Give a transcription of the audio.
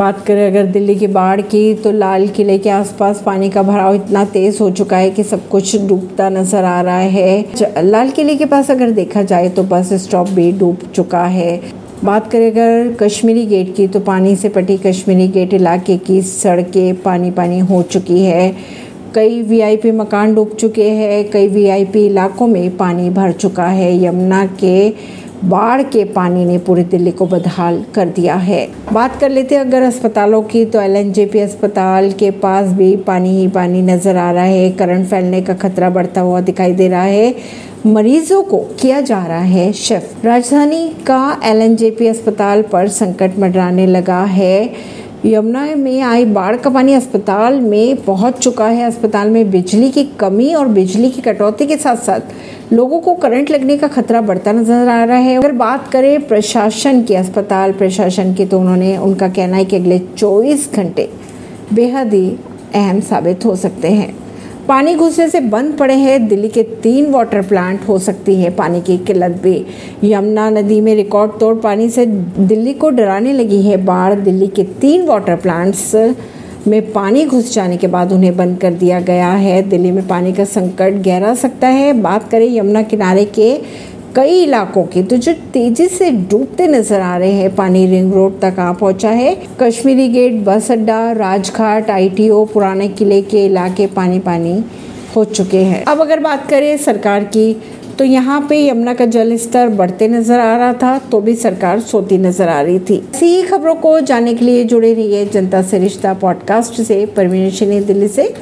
बात करें अगर दिल्ली की बाढ़ की तो लाल किले के आसपास पानी का भराव इतना तेज हो चुका है कि सब कुछ डूबता नज़र आ रहा है। लाल किले के पास अगर देखा जाए तो बस स्टॉप भी डूब चुका है। बात करें अगर कश्मीरी गेट की तो पानी से पटी कश्मीरी गेट इलाके की सड़कें पानी पानी हो चुकी है। कई वीआईपी मकान डूब चुके हैं, कई वीआईपी इलाकों में पानी भर चुका है। यमुना के बाढ़ के पानी ने पूरी दिल्ली को बदहाल कर दिया है। बात कर लेते हैं अगर अस्पतालों की तो एलएनजेपी अस्पताल के पास भी पानी ही पानी नज़र आ रहा है। करंट फैलने का खतरा बढ़ता हुआ दिखाई दे रहा है। मरीजों को किया जा रहा है शिफ्ट। राजधानी का एलएनजेपी अस्पताल पर संकट मंडराने लगा है। यमुना में आई बाढ़ का पानी अस्पताल में पहुँच चुका है। अस्पताल में बिजली की कमी और बिजली की कटौती के साथ साथ लोगों को करंट लगने का खतरा बढ़ता नज़र आ रहा है। अगर बात करें प्रशासन की अस्पताल, प्रशासन की तो उन्होंने उनका कहना है कि अगले 24 घंटे बेहद ही अहम साबित हो सकते हैं। पानी घुसने से बंद पड़े हैं। दिल्ली के तीन वाटर प्लांट हो सकती है। पानी की किल्लत भी। यमुना नदी में रिकॉर्ड तोड़ पानी से दिल्ली को डराने लगी है बाढ़। दिल्ली के तीन वाटर प्लांट्स में पानी घुस जाने के बाद उन्हें बंद कर दिया गया है। दिल्ली में पानी का संकट गहरा सकता है। बात करें यमुना किनारे के कई इलाकों के तो जो तेज़ी से डूबते नज़र आ रहे हैं, पानी रिंग रोड तक आ पहुँचा है। कश्मीरी गेट, बस अड्डा, राजघाट, आईटीओ, पुराने किले के इलाके पानी पानी हो चुके हैं। अब अगर बात करें सरकार की तो यहाँ पे यमुना का जल स्तर बढ़ते नज़र आ रहा था तो भी सरकार सोती नज़र आ रही थी। ऐसी खबरों को जानने के लिए जुड़े रहिए जनता से रिश्ता पॉडकास्ट से। परवीन दिल्ली से।